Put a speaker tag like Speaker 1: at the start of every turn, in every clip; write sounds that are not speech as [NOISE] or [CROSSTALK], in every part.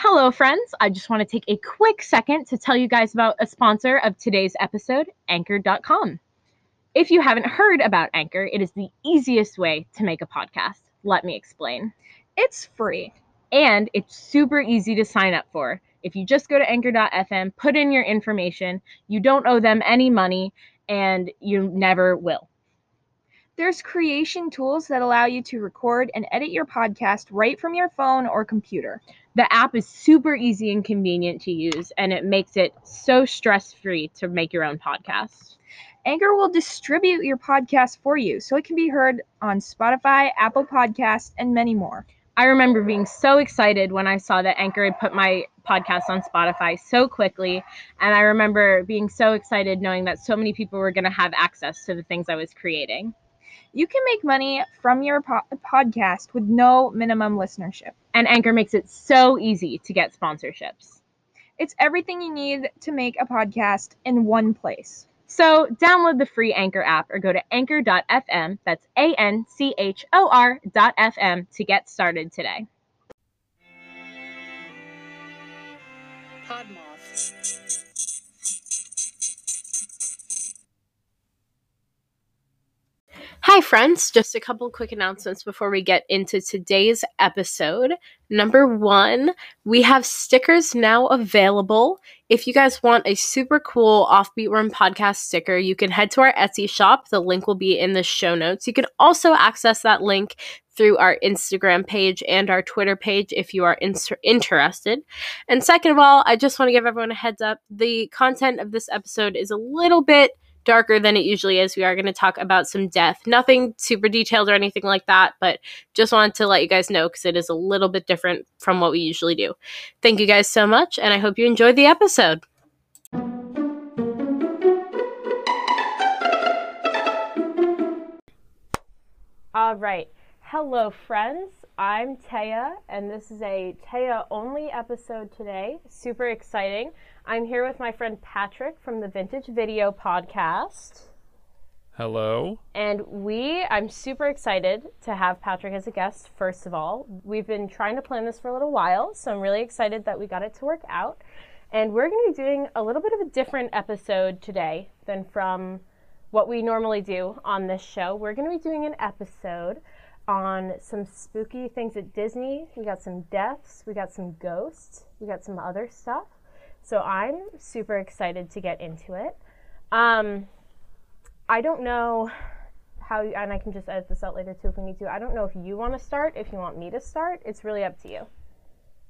Speaker 1: Hello, friends. I just want to take a quick second to tell you guys about a sponsor of today's episode, Anchor.com. If you haven't heard about Anchor, it is the easiest way to make a podcast. Let me explain.
Speaker 2: It's free.
Speaker 1: And it's super easy to sign up for. If you just go to anchor.fm, put in your information, you don't owe them any money, and you never will.
Speaker 2: There's creation tools that allow you to record and edit your podcast right from your phone or computer.
Speaker 1: The app is super easy and convenient to use, and it makes it so stress free to make your own podcast.
Speaker 2: Anchor will distribute your podcast for you so it can be heard on Spotify, Apple Podcasts, and many more.
Speaker 1: I remember being so excited when I saw that Anchor had put my podcast on Spotify so quickly. And I remember being so excited knowing that so many people were going to have access to the things I was creating.
Speaker 2: You can make money from your po- podcast with no minimum listenership.
Speaker 1: And Anchor makes it so easy to get sponsorships.
Speaker 2: It's everything you need to make a podcast in one place.
Speaker 1: So download the free Anchor app or go to anchor.fm, that's A N C H O R.fm to get started today. Podmoth. Hi, friends. Just a couple quick announcements before we get into today's episode. Number one, we have stickers now available. If you guys want a super cool Offbeat Worm podcast sticker, you can head to our Etsy shop. The link will be in the show notes. You can also access that link through our Instagram page and our Twitter page if you are in- interested. And second of all, I just want to give everyone a heads up the content of this episode is a little bit darker than it usually is. We are going to talk about some death. Nothing super detailed or anything like that, but just wanted to let you guys know because it is a little bit different from what we usually do. Thank you guys so much, and I hope you enjoyed the episode. All right. Hello, friends. I'm Taya, and this is a Taya only episode today. Super exciting. I'm here with my friend Patrick from the Vintage Video Podcast.
Speaker 3: Hello.
Speaker 1: And we, I'm super excited to have Patrick as a guest, first of all. We've been trying to plan this for a little while, so I'm really excited that we got it to work out. And we're going to be doing a little bit of a different episode today than from what we normally do on this show. We're going to be doing an episode on some spooky things at Disney. We got some deaths, we got some ghosts, we got some other stuff. So I'm super excited to get into it. Um, I don't know how, you, and I can just edit this out later too if we need to. I don't know if you want to start, if you want me to start. It's really up to you.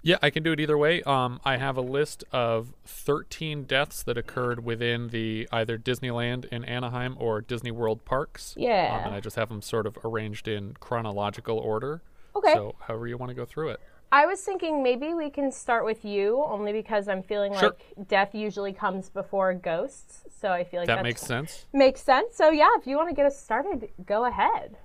Speaker 3: Yeah, I can do it either way. Um, I have a list of 13 deaths that occurred within the either Disneyland in Anaheim or Disney World parks.
Speaker 1: Yeah.
Speaker 3: Um, and I just have them sort of arranged in chronological order.
Speaker 1: Okay.
Speaker 3: So, however you want to go through it.
Speaker 1: I was thinking maybe we can start with you, only because I'm feeling
Speaker 3: Sure.
Speaker 1: like death usually comes before ghosts. So I feel like
Speaker 3: That makes sense.
Speaker 1: Makes sense. So yeah, if you want to get us started, go ahead.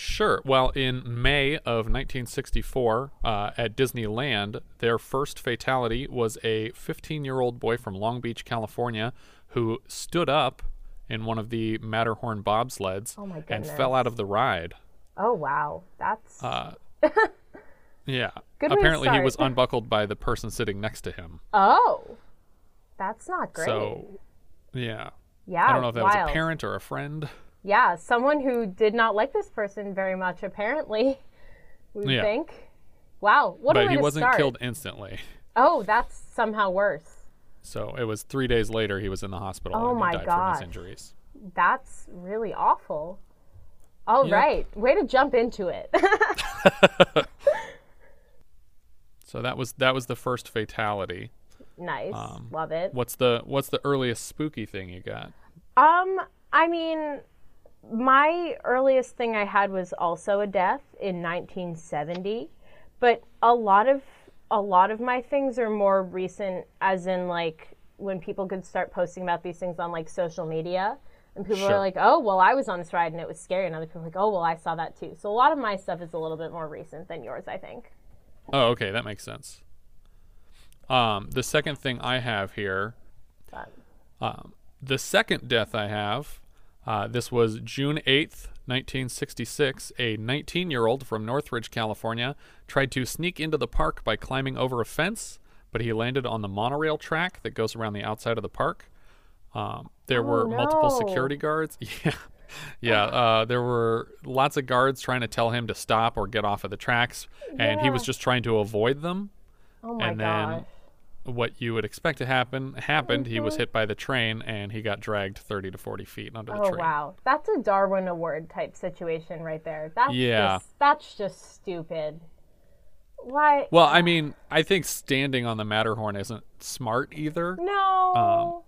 Speaker 3: Sure. Well, in May of 1964, uh, at Disneyland, their first fatality was a 15 year old boy from Long Beach, California, who stood up in one of the Matterhorn bobsleds
Speaker 1: Oh
Speaker 3: and fell out of the ride.
Speaker 1: Oh wow, that's
Speaker 3: Uh, [LAUGHS] yeah.
Speaker 1: Good
Speaker 3: Apparently, he was unbuckled by the person sitting next to him.
Speaker 1: oh, that's not great.
Speaker 3: So, yeah.
Speaker 1: yeah,
Speaker 3: I don't know if that
Speaker 1: wild.
Speaker 3: was a parent or a friend.
Speaker 1: Yeah, someone who did not like this person very much. Apparently, [LAUGHS] we
Speaker 3: Yeah.
Speaker 1: think. Wow, what a
Speaker 3: but
Speaker 1: way
Speaker 3: he
Speaker 1: to
Speaker 3: wasn't
Speaker 1: start.
Speaker 3: killed instantly.
Speaker 1: Oh, that's somehow worse.
Speaker 3: So it was three days later he was in the hospital
Speaker 1: Oh my
Speaker 3: he died
Speaker 1: gosh.
Speaker 3: from his injuries.
Speaker 1: That's really awful. All
Speaker 3: Yep.
Speaker 1: right, way to jump into it. [LAUGHS]
Speaker 3: So that was that was the first fatality.
Speaker 1: nice,
Speaker 3: Um,
Speaker 1: love it.
Speaker 3: What's the what's the earliest spooky thing you got?
Speaker 1: Um, I mean, my earliest thing I had was also a death in 1970, but a lot of a lot of my things are more recent, as in like when people could start posting about these things on like social media, and people
Speaker 3: Sure.
Speaker 1: are like, "Oh, well, I was on this ride and it was scary," and other people are like, "Oh, well, I saw that too." So a lot of my stuff is a little bit more recent than yours, I think.
Speaker 3: Oh, okay, that makes sense. Um, the second thing I have here, um, the second death I have, uh, this was June eighth, 1966, a 19 year old from Northridge, California, tried to sneak into the park by climbing over a fence, but he landed on the monorail track that goes around the outside of the park. Um, there
Speaker 1: Oh,
Speaker 3: were multiple security guards. [LAUGHS] Yeah. Yeah, uh, there were lots of guards trying to tell him to stop or get off of the tracks, and he was just trying to avoid them.
Speaker 1: Oh my
Speaker 3: god.
Speaker 1: and
Speaker 3: then what you would expect to happen happened. He was
Speaker 1: Mhm.
Speaker 3: hit by the train, and he got dragged 30 to 40 feet under the train.
Speaker 1: Oh wow, that's a Darwin Award type situation right there. That's
Speaker 3: Yeah.
Speaker 1: just, that's just stupid. Why?
Speaker 3: Well, I mean, I think standing on the Matterhorn isn't smart either.
Speaker 1: no.
Speaker 3: um,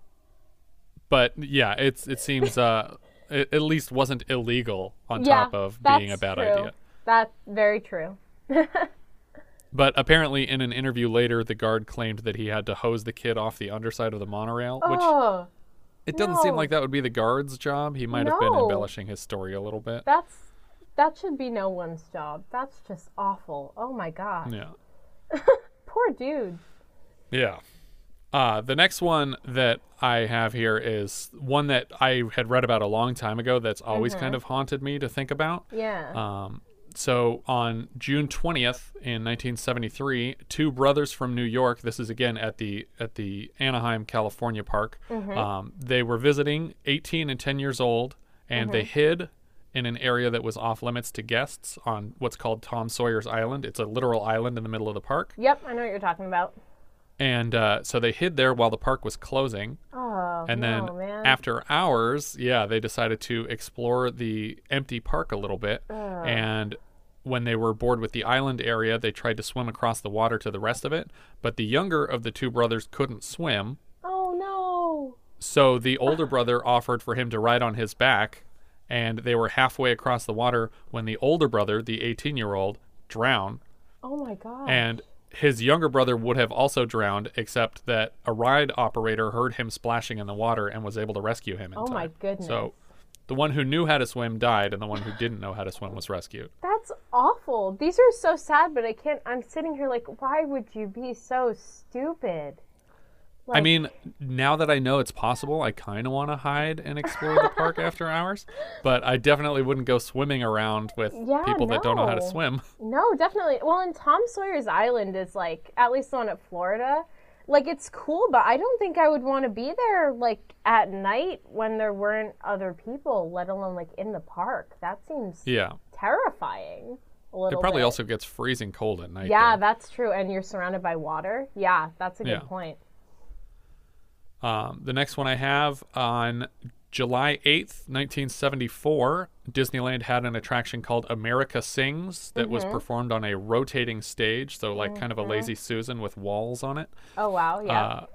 Speaker 3: But yeah, it's it seems uh, [LAUGHS] it at least wasn't illegal on
Speaker 1: yeah,
Speaker 3: top of being a bad
Speaker 1: true.
Speaker 3: idea.
Speaker 1: That's very true. [LAUGHS]
Speaker 3: But apparently, in an interview later, the guard claimed that he had to hose the kid off the underside of the monorail, which
Speaker 1: oh,
Speaker 3: it doesn't seem like that would be the guard's job. He might have been embellishing his story a little bit.
Speaker 1: that's that should be no one's job. That's just awful. Oh my god.
Speaker 3: Yeah. [LAUGHS]
Speaker 1: Poor dude.
Speaker 3: Yeah. Uh, the next one that I have here is one that I had read about a long time ago that's always kind of haunted me to think about.
Speaker 1: Yeah.
Speaker 3: Um, so on June 20th in 1973, two brothers from New York, this is again at the at the Anaheim, California park. Um, they were visiting 18 and 10 years old and they hid in an area that was off limits to guests on what's called Tom Sawyer's Island. It's a literal island in the middle of the park.
Speaker 1: yep, I know what you're talking about.
Speaker 3: And uh, so they hid there while the park was closing.
Speaker 1: Oh,
Speaker 3: And then
Speaker 1: no,
Speaker 3: after hours, yeah, they decided to explore the empty park a little bit. And when they were bored with the island area, they tried to swim across the water to the rest of it. But the younger of the two brothers couldn't swim.
Speaker 1: oh no.
Speaker 3: So the older brother offered for him to ride on his back. And they were halfway across the water when the older brother, the 18 year old, drowned.
Speaker 1: Oh my god.
Speaker 3: And his younger brother would have also drowned, except that a ride operator heard him splashing in the water and was able to rescue him. In
Speaker 1: Oh my goodness.
Speaker 3: So the one who knew how to swim died, and the one who didn't know how to swim was rescued.
Speaker 1: That's awful. These are so sad, but I can't. I'm sitting here like, why would you be so stupid?
Speaker 3: I mean, now that I know it's possible, I kind of want to hide and explore the park [LAUGHS] after hours, but I definitely wouldn't go swimming around with
Speaker 1: Yeah,
Speaker 3: people that don't know how to swim.
Speaker 1: No, definitely. Well, and Tom Sawyer's Island is like, at least the one at Florida, like it's cool, but I don't think I would want to be there like at night when there weren't other people, let alone like in the park. That seems
Speaker 3: Yeah.
Speaker 1: terrifying.
Speaker 3: It probably
Speaker 1: bit.
Speaker 3: also gets freezing cold at night.
Speaker 1: Yeah,
Speaker 3: though.
Speaker 1: that's true. And you're surrounded by water. Yeah, that's a good
Speaker 3: Yeah.
Speaker 1: point.
Speaker 3: Um, the next one I have on July 8th, 1974, Disneyland had an attraction called America Sings that was performed on a rotating stage, so like kind of a lazy Susan with walls on it.
Speaker 1: Oh wow, yeah.
Speaker 3: Uh,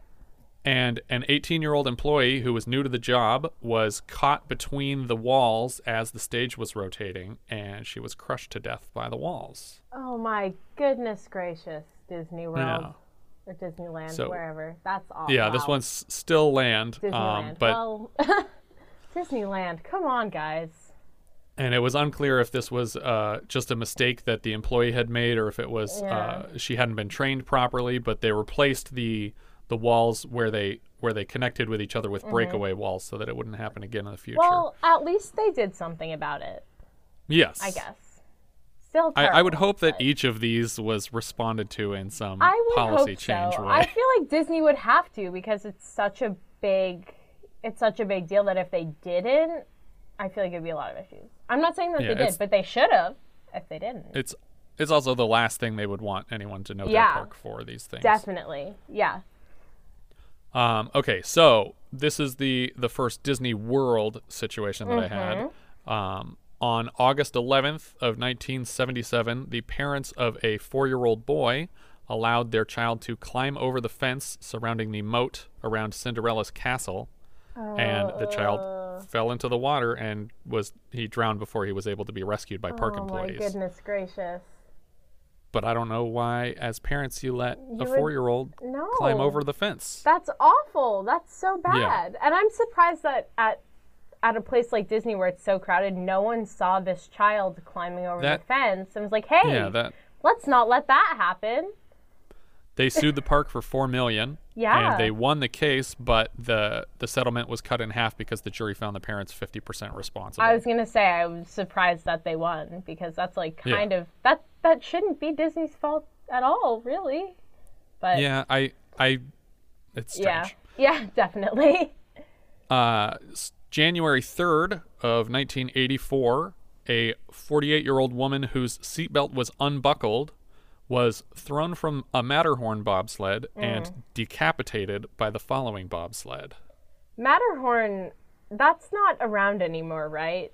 Speaker 3: and an 18 year old employee who was new to the job was caught between the walls as the stage was rotating, and she was crushed to death by the walls.
Speaker 1: oh my goodness gracious, Disney World
Speaker 3: Yeah.
Speaker 1: Or Disneyland,
Speaker 3: So-
Speaker 1: wherever. That's awesome.
Speaker 3: Yeah, this one's still land.
Speaker 1: Disneyland.
Speaker 3: Um, but
Speaker 1: well, [LAUGHS] Disneyland. Come on, guys.
Speaker 3: and it was unclear if this was uh, just a mistake that the employee had made or if it was uh, she hadn't been trained properly but they replaced the the walls where they where they connected with each other with breakaway walls so that it wouldn't happen again in the future
Speaker 1: Mm-hmm. Well, at least they did something about it.
Speaker 3: yes
Speaker 1: I guess. Still,
Speaker 3: I, I would hope that each of these was responded to in some
Speaker 1: I would
Speaker 3: policy
Speaker 1: hope
Speaker 3: change
Speaker 1: so.
Speaker 3: way
Speaker 1: I feel like Disney would have to because it's such a big, it's such a big deal that if they didn't, I feel like it'd be a lot of issues. I'm not saying that
Speaker 3: Yeah,
Speaker 1: they did, but they should have if they didn't.
Speaker 3: it's it's also the last thing they would want anyone to know
Speaker 1: Yeah.
Speaker 3: their park for these things
Speaker 1: Definitely, yeah.
Speaker 3: Um, okay, so this is the the first Disney World situation that I had.
Speaker 1: Mm-hmm.
Speaker 3: Um, on August 11th of 1977, the parents of a four-year-old boy allowed their child to climb over the fence surrounding the moat around Cinderella's castle, and the
Speaker 1: Uh.
Speaker 3: child fell into the water and was he drowned before he was able to be rescued by park
Speaker 1: oh
Speaker 3: employees.
Speaker 1: Oh my goodness gracious.
Speaker 3: But I don't know why, as parents, you let a four-year-old
Speaker 1: No.
Speaker 3: climb over the fence.
Speaker 1: That's awful. That's so bad. And I'm surprised that at at a place like Disney where it's so crowded, no one saw this child climbing over
Speaker 3: That-
Speaker 1: the fence and was like, "Hey,
Speaker 3: Yeah, that
Speaker 1: let's not let that happen."
Speaker 3: They sued the park for four million.
Speaker 1: Yeah.
Speaker 3: And they won the case, but the the settlement was cut in half because the jury found the parents fifty percent responsible.
Speaker 1: I was gonna say I was surprised that they won because that's like
Speaker 3: Yeah.
Speaker 1: kind of that that shouldn't be Disney's fault at all, really. But
Speaker 3: yeah, I I it's strange.
Speaker 1: yeah, yeah, [LAUGHS] definitely.
Speaker 3: Uh, January 3rd of 1984, a 48-year-old woman whose seatbelt was unbuckled was thrown from a Matterhorn bobsled
Speaker 1: Mm.
Speaker 3: and decapitated by the following bobsled.
Speaker 1: Matterhorn, that's not around anymore, right?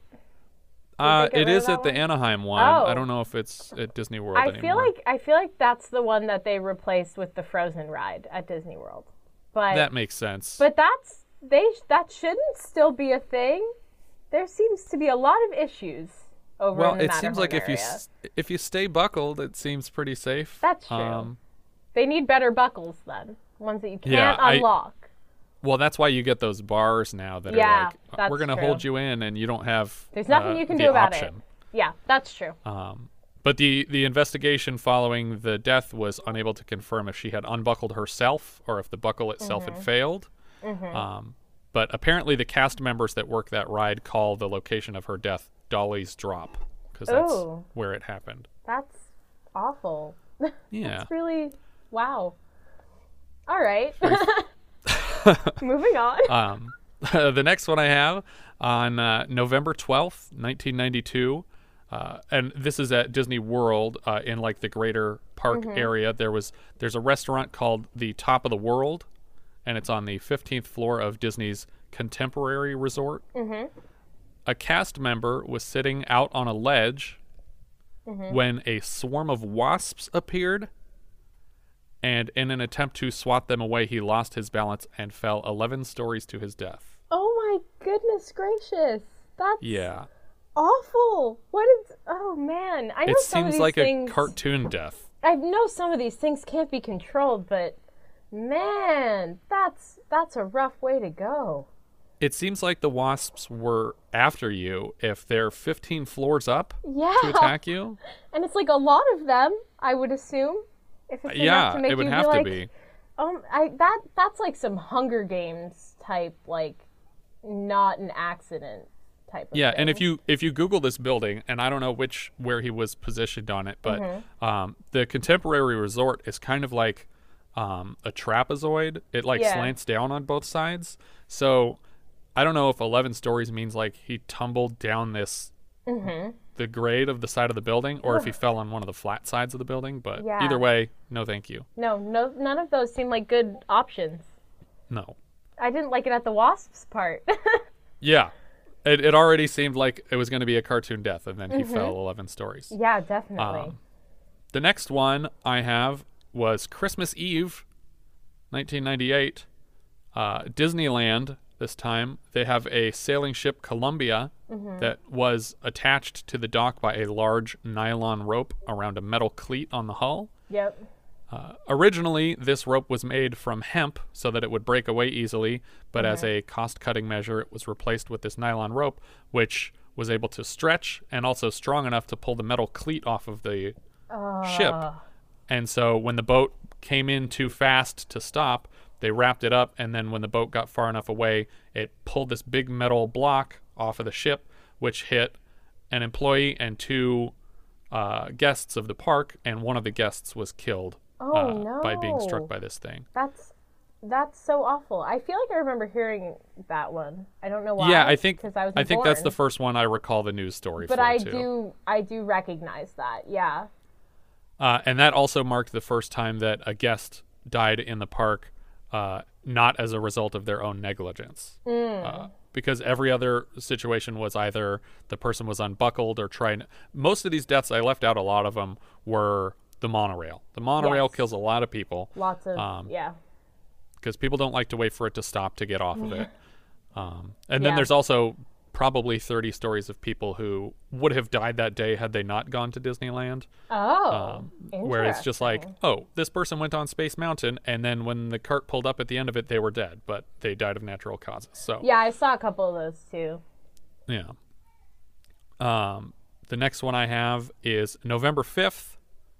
Speaker 3: Uh, it is at the? Anaheim one. I
Speaker 1: Oh.
Speaker 3: don't know if it's at Disney World
Speaker 1: I
Speaker 3: anymore.
Speaker 1: feel like I feel like that's the one that they replaced with the Frozen ride at Disney World. But
Speaker 3: that makes sense.
Speaker 1: but that's they that shouldn't still be a thing. There seems to be a lot of issues over
Speaker 3: well, it seems like if you s- if you stay buckled, it seems pretty safe.
Speaker 1: That's true.
Speaker 3: Um,
Speaker 1: They need better buckles then. Ones that you can't
Speaker 3: Yeah, I-
Speaker 1: unlock.
Speaker 3: Well, that's why you get those bars now that
Speaker 1: Yeah,
Speaker 3: are like, "Uh, we're going to hold you in and you don't have
Speaker 1: There's nothing
Speaker 3: uh,
Speaker 1: you can do about
Speaker 3: option.
Speaker 1: it. Yeah, that's true.
Speaker 3: Um, but the, the investigation following the death was unable to confirm if she had unbuckled herself or if the buckle itself
Speaker 1: Mm-hmm.
Speaker 3: had failed. Um, but apparently, the cast members that work that ride call the location of her death Dolly's Drop because that's
Speaker 1: Ooh.
Speaker 3: where it happened.
Speaker 1: That's awful. [LAUGHS]
Speaker 3: Yeah.
Speaker 1: It's really wow. All right. [LAUGHS] [LAUGHS] Moving on.
Speaker 3: Um, the next one I have on uh, November 12th, 1992. Uh, and this is at Disney World uh, in like the greater park area. There was there's a restaurant called the Top of the World, and it's on the 15th floor of Disney's Contemporary Resort. Mm-hmm. A cast member was sitting out on a ledge mm-hmm. when a swarm of wasps appeared. And in an attempt to swat them away, he lost his balance and fell 11 stories to his death.
Speaker 1: oh my goodness gracious. That's
Speaker 3: Yeah.
Speaker 1: awful. What is oh man. I know
Speaker 3: It
Speaker 1: some of
Speaker 3: seems
Speaker 1: these
Speaker 3: like
Speaker 1: things,
Speaker 3: a cartoon death.
Speaker 1: I know some of these things can't be controlled, but man, that's that's a rough way to go.
Speaker 3: It seems like the wasps were after you if they're 15 floors up
Speaker 1: Yeah.
Speaker 3: to attack you. [LAUGHS]
Speaker 1: And it's like a lot of them, I would assume. If it's
Speaker 3: yeah,
Speaker 1: to make
Speaker 3: it would have to
Speaker 1: like,
Speaker 3: be.
Speaker 1: Um, I that that's like some Hunger Games type, like not an accident type. Of
Speaker 3: Yeah,
Speaker 1: thing.
Speaker 3: and if you if you Google this building, and I don't know which where he was positioned on it, but
Speaker 1: Mm-hmm.
Speaker 3: um, the Contemporary Resort is kind of like um, a trapezoid. It like
Speaker 1: Yeah.
Speaker 3: slants down on both sides. So I don't know if 11 stories means like he tumbled down this
Speaker 1: Mm-hmm.
Speaker 3: the grade of the side of the building, or if he [SIGHS] fell on one of the flat sides of the building. But
Speaker 1: Yeah.
Speaker 3: either way, no, thank you.
Speaker 1: no, no, none of those seem like good options.
Speaker 3: No.
Speaker 1: I didn't like it at the wasps part. [LAUGHS]
Speaker 3: Yeah. It, it already seemed like it was going to be a cartoon death, and then he fell 11 stories.
Speaker 1: yeah, definitely.
Speaker 3: Um, The next one I have was Christmas Eve, 1998. Uh, Disneyland, this time, they have a sailing ship, Columbia, that was attached to the dock by a large nylon rope around a metal cleat on the hull.
Speaker 1: yep.
Speaker 3: Uh, originally, this rope was made from hemp so that it would break away easily, but as a cost cutting measure, it was replaced with this nylon rope, which was able to stretch and also strong enough to pull the metal cleat off of the ship. And so when the boat came in too fast to stop, they wrapped it up, and then when the boat got far enough away, it pulled this big metal block off of the ship, which hit an employee and two uh, guests of the park, and one of the guests was killed
Speaker 1: Oh
Speaker 3: uh, by being struck by this thing.
Speaker 1: That's that's so awful. I feel like I remember hearing that one. I don't know why.
Speaker 3: yeah, I think
Speaker 1: 'cause I was
Speaker 3: I think that's the first one I recall the news story
Speaker 1: But
Speaker 3: for
Speaker 1: I
Speaker 3: too.
Speaker 1: do I do recognize that. Yeah.
Speaker 3: Uh, and that also marked the first time that a guest died in the park, uh, not as a result of their own negligence. Uh, because every other situation was either the person was unbuckled or trying. Most of these deaths, I left out a lot of them, were the monorail. The monorail
Speaker 1: Yes.
Speaker 3: kills a lot of people
Speaker 1: Lots of
Speaker 3: Um,
Speaker 1: yeah.
Speaker 3: because people don't like to wait for it to stop to get off of it. [LAUGHS] Um, and then there's also probably 30 stories of people who would have died that day had they not gone to Disneyland.
Speaker 1: Oh.
Speaker 3: um, where it's just like, oh, this person went on Space Mountain, and then when the cart pulled up at the end of it, they were dead, but they died of natural causes. So
Speaker 1: Yeah, I saw a couple of those too.
Speaker 3: yeah. Um, the next one I have is November fifth,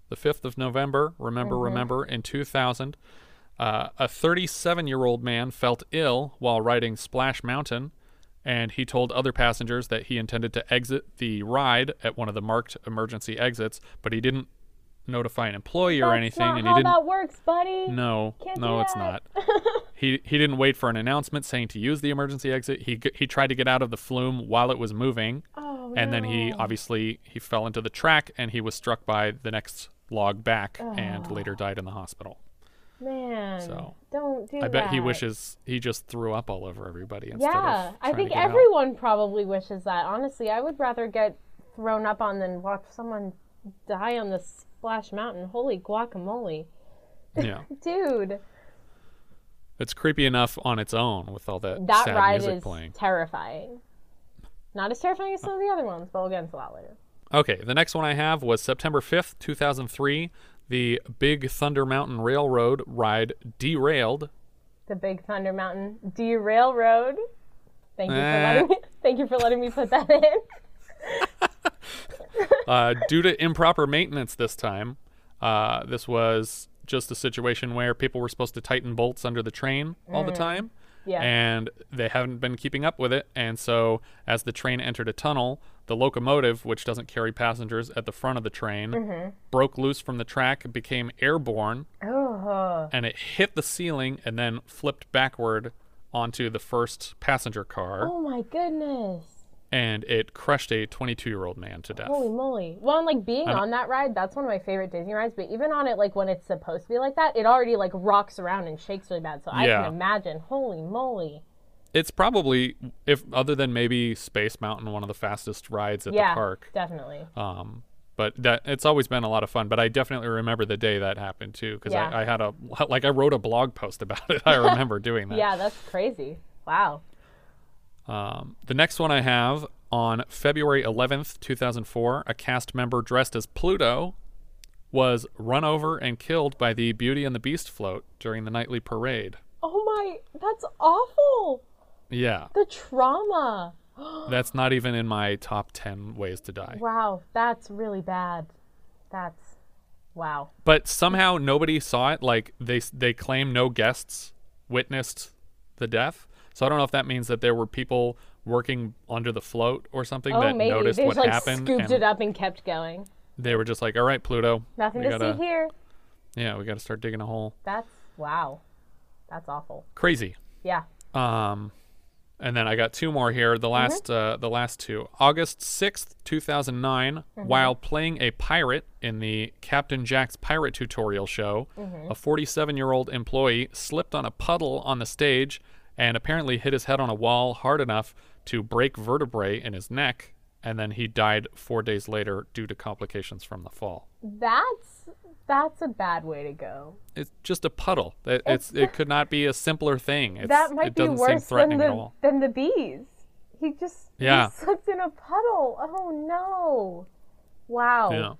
Speaker 3: the 5th of November, remember, remember, in 2000, uh, a 37 year old man felt ill while riding Splash Mountain, and he told other passengers that he intended to exit the ride at one of the marked emergency exits, but he didn't notify an employee or anything, and
Speaker 1: how
Speaker 3: he didn't.
Speaker 1: that works, buddy.
Speaker 3: No,
Speaker 1: Can't
Speaker 3: no, it's not. [LAUGHS] he he didn't wait for an announcement saying to use the emergency exit. He he tried to get out of the flume while it was moving,
Speaker 1: Oh,
Speaker 3: and then he obviously he fell into the track and he was struck by the next log back and oh. later died in the hospital.
Speaker 1: Man,
Speaker 3: So,
Speaker 1: don't do that.
Speaker 3: I
Speaker 1: that.
Speaker 3: bet he wishes he just threw up all over everybody instead
Speaker 1: Yeah,
Speaker 3: of
Speaker 1: I think
Speaker 3: get out.
Speaker 1: everyone probably wishes that. Honestly, I would rather get thrown up on than watch someone die on the Splash Mountain. Holy guacamole,
Speaker 3: Yeah, [LAUGHS]
Speaker 1: dude!
Speaker 3: it's creepy enough on its own with all that,
Speaker 1: That
Speaker 3: sad
Speaker 1: ride
Speaker 3: music
Speaker 1: is
Speaker 3: playing.
Speaker 1: terrifying. Not as terrifying as some of the other ones, but we'll get into that later.
Speaker 3: Okay, the next one I have was September 5th, 2003. The Big Thunder Mountain Railroad ride derailed.
Speaker 1: The Big Thunder Mountain Derail Road. Thank you for
Speaker 3: Eh.
Speaker 1: letting me. [LAUGHS] Thank you for letting me put that in. [LAUGHS]
Speaker 3: uh, due to improper maintenance this time. Uh, this was just a situation where people were supposed to tighten bolts under the train all the time.
Speaker 1: Yeah.
Speaker 3: And they haven't been keeping up with it. And so, as the train entered a tunnel, the locomotive, which doesn't carry passengers at the front of the train,
Speaker 1: Mm-hmm.
Speaker 3: broke loose from the track, became airborne,
Speaker 1: oh,
Speaker 3: and it hit the ceiling and then flipped backward onto the first passenger car.
Speaker 1: oh my goodness!
Speaker 3: And it crushed a 22 year old man to death.
Speaker 1: Holy moly! Well, and like being on that ride, that's one of my favorite Disney rides. But even on it, like when it's supposed to be like that, it already like rocks around and shakes really bad. So I
Speaker 3: Yeah.
Speaker 1: can imagine. Holy moly!
Speaker 3: It's probably, if other than maybe Space Mountain, one of the fastest rides at
Speaker 1: yeah,
Speaker 3: the park.
Speaker 1: definitely.
Speaker 3: Um, but that it's always been a lot of fun. But I definitely remember the day that happened too, because
Speaker 1: Yeah.
Speaker 3: I, I had a [LAUGHS] like I wrote a blog post about it. I [LAUGHS] remember doing that.
Speaker 1: Yeah, that's crazy. Wow.
Speaker 3: Um, the next one I have on February 11th, 2004, a cast member dressed as Pluto was run over and killed by the Beauty and the Beast float during the nightly parade.
Speaker 1: Oh my, that's awful.
Speaker 3: Yeah,
Speaker 1: The trauma. [GASPS]
Speaker 3: that's not even in my top 10 ways to die.
Speaker 1: Wow, that's really bad. That's wow.
Speaker 3: But somehow nobody saw it. Like they they claim no guests witnessed the death. So I don't know if that means that there were people working under the float or something
Speaker 1: Oh,
Speaker 3: that
Speaker 1: maybe
Speaker 3: noticed
Speaker 1: they
Speaker 3: what
Speaker 1: just like
Speaker 3: happened.
Speaker 1: scooped it up and kept going.
Speaker 3: They were just like, "All right, Pluto,
Speaker 1: Nothing to
Speaker 3: gotta,
Speaker 1: see here.
Speaker 3: yeah, we got to start digging a hole."
Speaker 1: That's wow. That's awful.
Speaker 3: Crazy.
Speaker 1: Yeah.
Speaker 3: Um, and then I got two more here. The last, uh, the last two. August sixth, two thousand while playing a pirate in the Captain Jack's Pirate Tutorial show, a forty-seven-year-old employee slipped on a puddle on the stage and apparently hit his head on a wall hard enough to break vertebrae in his neck, and then he died four days later due to complications from the fall.
Speaker 1: That's that's a bad way to go.
Speaker 3: It's just a puddle. It, it's it could not be a simpler thing. It's,
Speaker 1: that might
Speaker 3: it
Speaker 1: be
Speaker 3: doesn't seem
Speaker 1: worse than
Speaker 3: threatening
Speaker 1: the
Speaker 3: at all.
Speaker 1: than the bees. He just he
Speaker 3: Yeah.
Speaker 1: slipped in a puddle. Oh no. Wow.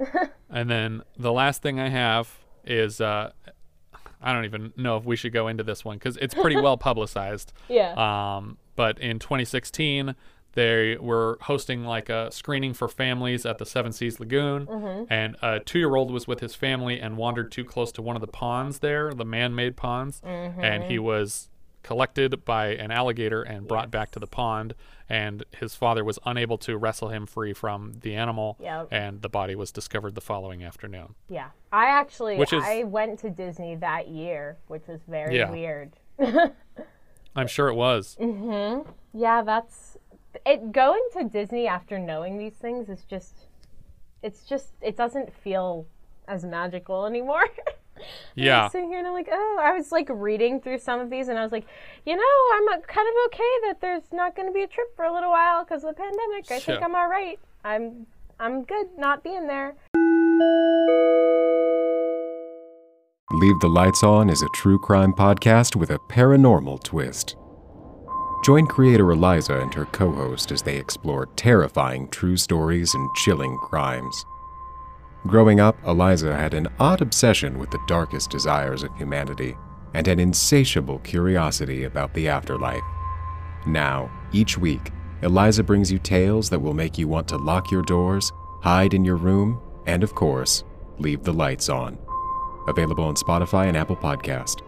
Speaker 3: Yeah. [LAUGHS] and then the last thing I have is uh, I don't even know if we should go into this one because it's pretty [LAUGHS] well publicized.
Speaker 1: Yeah.
Speaker 3: Um, but in 2016, they were hosting like a screening for families at the Seven Seas Lagoon,
Speaker 1: Mm-hmm.
Speaker 3: and a two-year-old was with his family and wandered too close to one of the ponds there, the man-made ponds, and
Speaker 1: Mm-hmm.
Speaker 3: he was collected by an alligator and brought back to the pond and his father was unable to wrestle him free from the animal
Speaker 1: Yep.
Speaker 3: and the body was discovered the following afternoon
Speaker 1: yeah. I actually
Speaker 3: Which is-
Speaker 1: I went to Disney that year, which was very
Speaker 3: Yeah.
Speaker 1: weird. [LAUGHS]
Speaker 3: i'm sure it was mm-hmm.
Speaker 1: Yeah, that's it. Going to Disney after knowing these things is just, it's just, it doesn't feel as magical anymore. [LAUGHS]
Speaker 3: yeah
Speaker 1: I'm sitting here and I'm like, oh, I was like reading through some of these and I was like, you know, I'm uh, kind of okay that there's not going to be a trip for a little while because of the pandemic. I think I'm all right. I'm, I'm good not being there.
Speaker 4: Leave the Lights On is a true crime podcast with a paranormal twist. Join creator Eliza and her co host as they explore terrifying true stories and chilling crimes. Growing up, Eliza had an odd obsession with the darkest desires of humanity and an insatiable curiosity about the afterlife. Now, each week, Eliza brings you tales that will make you want to lock your doors, hide in your room, and of course, Leave the Lights On. Available on Spotify and Apple Podcast.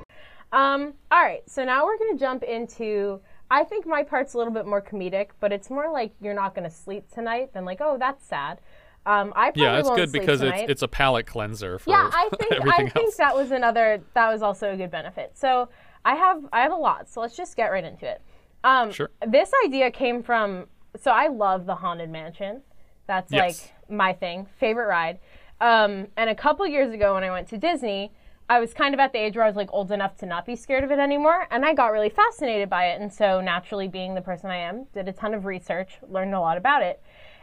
Speaker 1: Um, all right, so now we're gonna jump into. I think my part's a little bit more comedic, but it's more like you're not gonna sleep tonight than like, oh, that's sad. Um, I probably
Speaker 3: Yeah, it's good because
Speaker 1: tonight.
Speaker 3: it's it's a palate cleanser for
Speaker 1: yeah, I [LAUGHS] think I think
Speaker 3: else.
Speaker 1: that was another that was also a good benefit. So I have I have a lot, so let's just get right into it. Um,
Speaker 3: Sure.
Speaker 1: This idea came from so I love the haunted mansion. That's
Speaker 3: Yes.
Speaker 1: like my thing, favorite ride. Um, and a couple years ago when I went to Disney, I was kind of at the age where I was like old enough to not be scared of it anymore, and I got really fascinated by it. And so naturally, being the person I am, did a ton of research, learned a lot about it.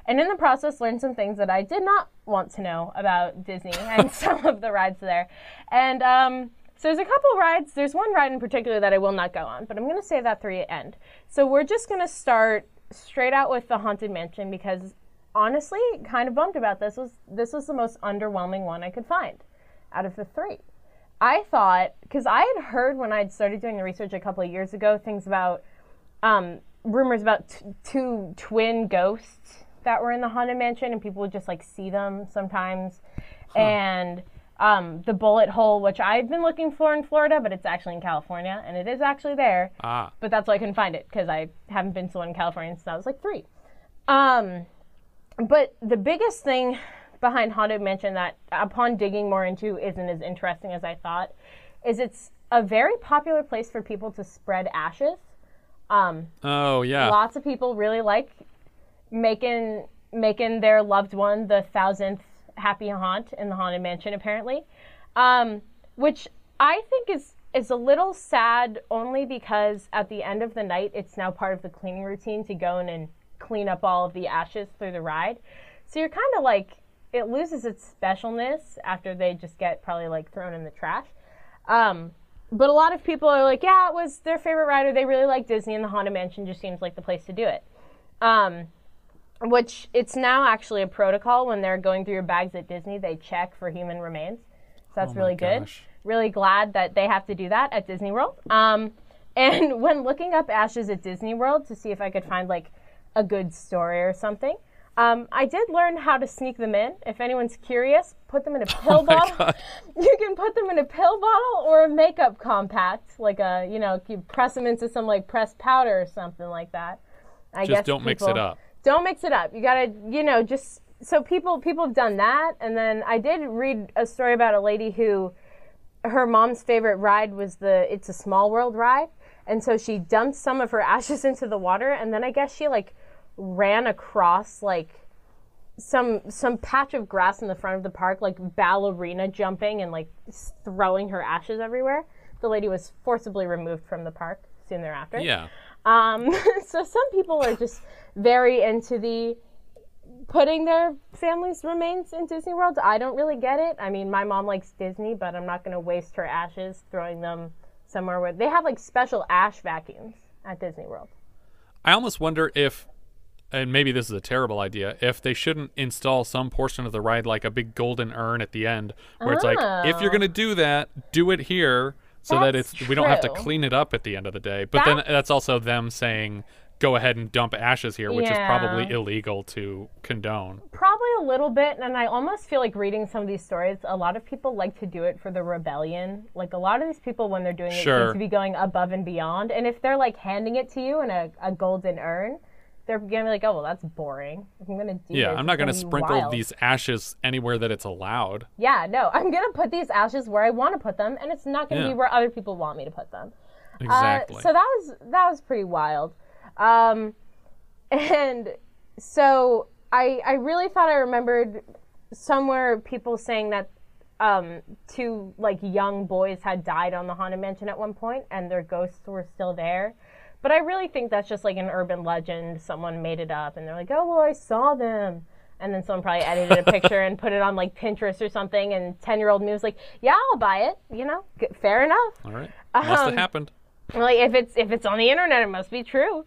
Speaker 1: And in the process, learned some things that I did not want to know about Disney [LAUGHS] and some of the rides there. And um, so there's a couple rides. There's one ride in particular that I will not go on, but I'm going to save that for the end. So we're just going to start straight out with the Haunted Mansion because honestly, kind of bummed about this. Was this was the most underwhelming one I could find out of the three. I thought because I had heard when I'd started doing the research a couple of years ago things about um, rumors about t- two twin ghosts that were in the haunted mansion, and people would just like see them sometimes, and um, the bullet hole, which I've been looking for in Florida, but it's actually in California, and it is actually there.
Speaker 3: ah,
Speaker 1: But that's why I couldn't find it because I haven't been to one in California since I was like three. Um, but the biggest thing behind Haunted Mansion that, upon digging more into, isn't as interesting as I thought, is it's a very popular place for people to spread ashes. Um,
Speaker 3: oh yeah,
Speaker 1: lots of people really like making making their loved one the thousandth happy haunt in the haunted mansion apparently. Um, which i think is is a little sad only because at the end of the night it's now part of the cleaning routine to go in and clean up all of the ashes through the ride. So you're kind of like it loses its specialness after they just get probably like thrown in the trash. Um, but a lot of people are like, yeah, it was their favorite ride, or they really like Disney, and the Haunted Mansion just seems like the place to do it. Um, which it's now actually a protocol when they're going through your bags at Disney, they check for human remains. So that's
Speaker 3: Oh
Speaker 1: really good.
Speaker 3: gosh.
Speaker 1: Really glad that they have to do that at Disney World. Um, [LAUGHS] and when looking up ashes at Disney World to see if I could find like a good story or something, um, I did learn how to sneak them in. If anyone's curious, put them in a [LAUGHS] pill
Speaker 3: Oh
Speaker 1: bottle. [LAUGHS] You can put them in a pill bottle or a makeup compact, like a you know, you press them into some like pressed powder or something like that. I
Speaker 3: just
Speaker 1: guess
Speaker 3: don't mix it up.
Speaker 1: Don't mix it up. You gotta, you know, just so people people have done that, and then I did read a story about a lady who her mom's favorite ride was the It's a Small World ride, and so she dumped some of her [LAUGHS] ashes into the water, and then I guess she like ran across like some some patch of grass in the front of the park, like ballerina jumping and like throwing her ashes everywhere. The lady was forcibly removed from the park soon thereafter.
Speaker 3: Yeah,
Speaker 1: Um, [LAUGHS] so some people are just very into the putting their family's remains in Disney World. I don't really get it. I mean, my mom likes Disney, but I'm not going to waste her ashes throwing them somewhere where they have like special ash vacuums at Disney World.
Speaker 3: I almost wonder if, and maybe this is a terrible idea, if they shouldn't install some portion of the ride like a big golden urn at the end, where it's like, if you're
Speaker 1: Oh.
Speaker 3: gonna do that, do it here, so that
Speaker 1: That's
Speaker 3: it's we don't have to clean it up at the end of the day. But then that's also them saying, go ahead and dump ashes here, which is probably illegal to condone.
Speaker 1: Probably a little bit, and I almost feel like reading some of these stories. A lot of people like to do it for the rebellion. Like a lot of these people, when they're doing it,
Speaker 3: Sure.
Speaker 1: seem to be going above and beyond. And if they're like handing it to you in a, a golden urn, they're gonna be like, "Oh, well, that's boring. I'm gonna do
Speaker 3: Yeah,
Speaker 1: this,
Speaker 3: I'm not gonna
Speaker 1: to
Speaker 3: sprinkle
Speaker 1: wild.
Speaker 3: these ashes anywhere that it's allowed.
Speaker 1: Yeah, no, [LAUGHS] I'm gonna put these ashes where I want to put them, and it's not gonna
Speaker 3: Yeah.
Speaker 1: be where other people want me to put them.
Speaker 3: Exactly.
Speaker 1: Uh, so that was that was pretty wild. Um, [LAUGHS] and so I I really thought I remembered somewhere people saying that um, two like young boys had died on the haunted mansion at one point, and their ghosts were still there. But I really think that's just like an urban legend. Someone made it up, and they're like, "Oh well, I saw them." And then someone probably edited a picture and put it on like Pinterest or something. And ten-year-old me was like, "Yeah, I'll buy it." You know, fair enough.
Speaker 3: All right, must have
Speaker 1: um,
Speaker 3: happened.
Speaker 1: like if it's if it's on the internet it must be true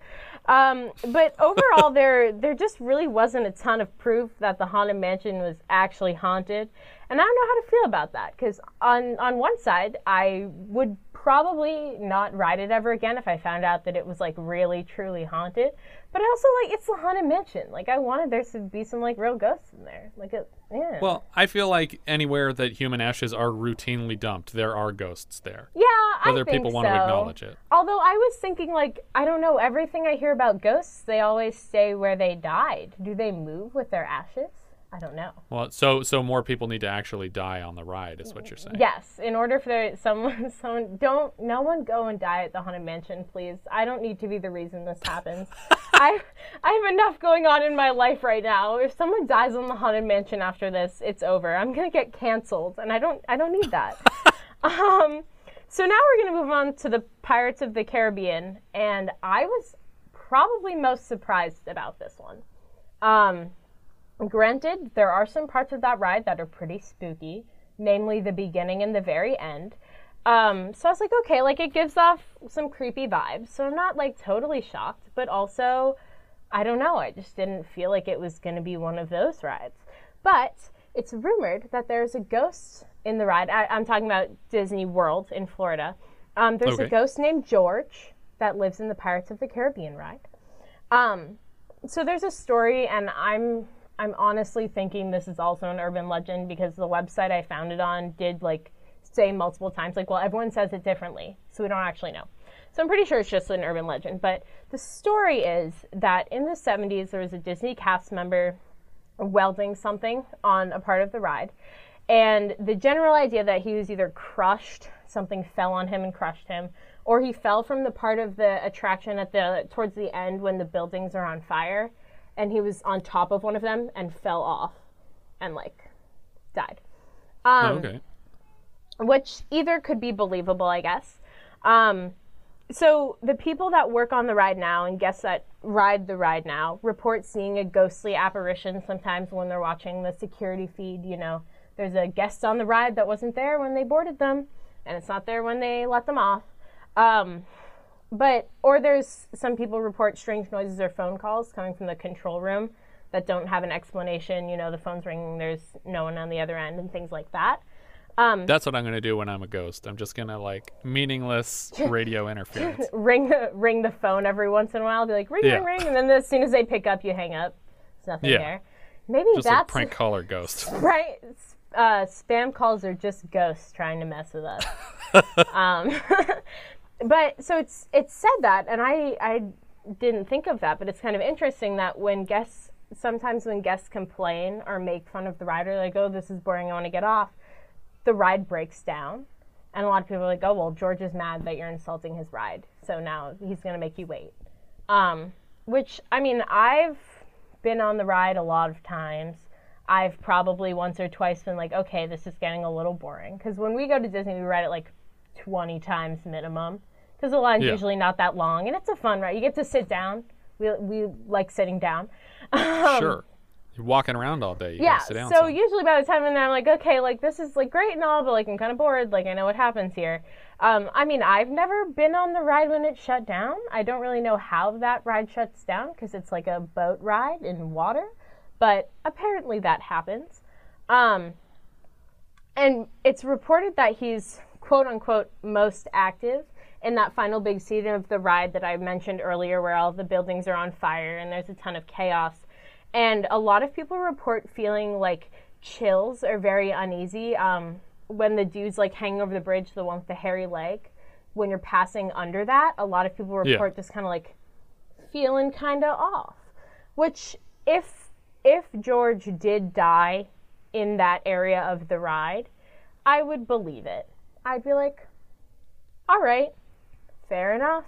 Speaker 1: um, but overall [LAUGHS] there there just really wasn't a ton of proof that the haunted mansion was actually haunted. And i don't know how to feel about that because on on one side i would probably not ride it ever again if i found out that it was like really truly haunted. But i also like it's the haunted mansion. Like i wanted there to be some like real ghosts in there. Like it,
Speaker 2: Yeah.
Speaker 3: Well, I feel like anywhere that human ashes are routinely dumped, there are ghosts there.
Speaker 1: Yeah,
Speaker 3: Whether
Speaker 1: I think
Speaker 3: people want to acknowledge it.
Speaker 1: Although I was thinking, like, I don't know, everything I hear about ghosts, they always stay where they died. Do they move with their ashes? I don't know.
Speaker 3: Well, so so more people need to actually die on the ride, is what you're saying.
Speaker 1: Yes, in order for someone, [LAUGHS] someone, don't, no one go and die at the haunted mansion, please. I don't need to be the reason this happens. [LAUGHS] I, I have enough going on in my life right now. If someone dies on the haunted mansion after this, it's over. I'm gonna get canceled, and I don't, I don't need that. [LAUGHS] um, so now we're gonna move on to the Pirates of the Caribbean, and I was probably most surprised about this one. Um, Granted, there are some parts of that ride that are pretty spooky, namely the beginning and the very end. Um, so I was like, okay, like it gives off some creepy vibes. So I'm not like totally shocked, but also, I don't know, I just didn't feel like it was going to be one of those rides. But it's rumored that there's a ghost in the ride. I, I'm talking about Disney World in Florida. Um, there's a ghost named George that lives in the Pirates of the Caribbean ride. Um, so there's a story, and I'm I'm honestly thinking this is also an urban legend because the website I found it on did like say multiple times like, well, everyone says it differently, so we don't actually know. So I'm pretty sure it's just an urban legend. But the story is that in the 70s there was a Disney cast member welding something on a part of the ride. And the general idea that he was either crushed, something fell on him and crushed him, or he fell from the part of the attraction at the towards the end when the buildings are on fire, and he was on top of one of them and fell off, and like died. Um,
Speaker 3: okay.
Speaker 1: which either could be believable, I guess. Um, so the people that work on the ride now and guests that ride the ride now report seeing a ghostly apparition sometimes when they're watching the security feed. You know, there's a guest on the ride that wasn't there when they boarded them, and it's not there when they let them off. Um, but or there's some people report strange noises or phone calls coming from the control room that don't have an explanation. You know, the phone's ringing, there's no one on the other end, and things like that. Um,
Speaker 3: That's what I'm gonna do when I'm a ghost. I'm just gonna like meaningless [LAUGHS] radio interference. [LAUGHS]
Speaker 1: ring the ring the phone every once in a while. Be like ring
Speaker 3: Yeah.
Speaker 1: ring ring, and then as soon as they pick up, you hang up. There's nothing
Speaker 3: Yeah.
Speaker 1: there. Maybe
Speaker 3: Just a
Speaker 1: that's
Speaker 3: prank caller ghost. [LAUGHS]
Speaker 1: right. Uh, spam calls are just ghosts trying to mess with us. um, but so it's it's said that, and I I didn't think of that, but it's kind of interesting that when guests sometimes when guests complain or make fun of the rider, like oh this is boring, I want to get off, the ride breaks down. And a lot of people are like, oh, well, George is mad that you're insulting his ride. So now he's going to make you wait. Um, which, I mean, I've been on the ride a lot of times. I've probably once or twice been like, okay, this is getting a little boring. Because when we go to Disney, we ride it like 20 times minimum. Because the line's
Speaker 3: Yeah.
Speaker 1: usually not that long. And it's a fun ride. You get to sit down. We, we like sitting down. [LAUGHS] Um,
Speaker 3: sure. You're walking around all day. You
Speaker 1: yeah.
Speaker 3: sit down
Speaker 1: So
Speaker 3: some.
Speaker 1: usually by the time I'm there, I'm like, okay, like this is like great and all, but like I'm kind of bored. Like I know what happens here. Um, I mean, I've never been on the ride when it shut down. I don't really know how that ride shuts down because it's like a boat ride in water, but apparently that happens. Um, and it's reported that he's quote unquote most active in that final big scene of the ride that I mentioned earlier, where all the buildings are on fire and there's a ton of chaos. And a lot of people report feeling like chills or very uneasy um, when the dude's like hanging over the bridge, the one with the hairy leg. When you're passing under that, a lot of people report just kind of like feeling kind of off. Which, if if George did die in that area of the ride, I would believe it. I'd be like, all right, fair enough.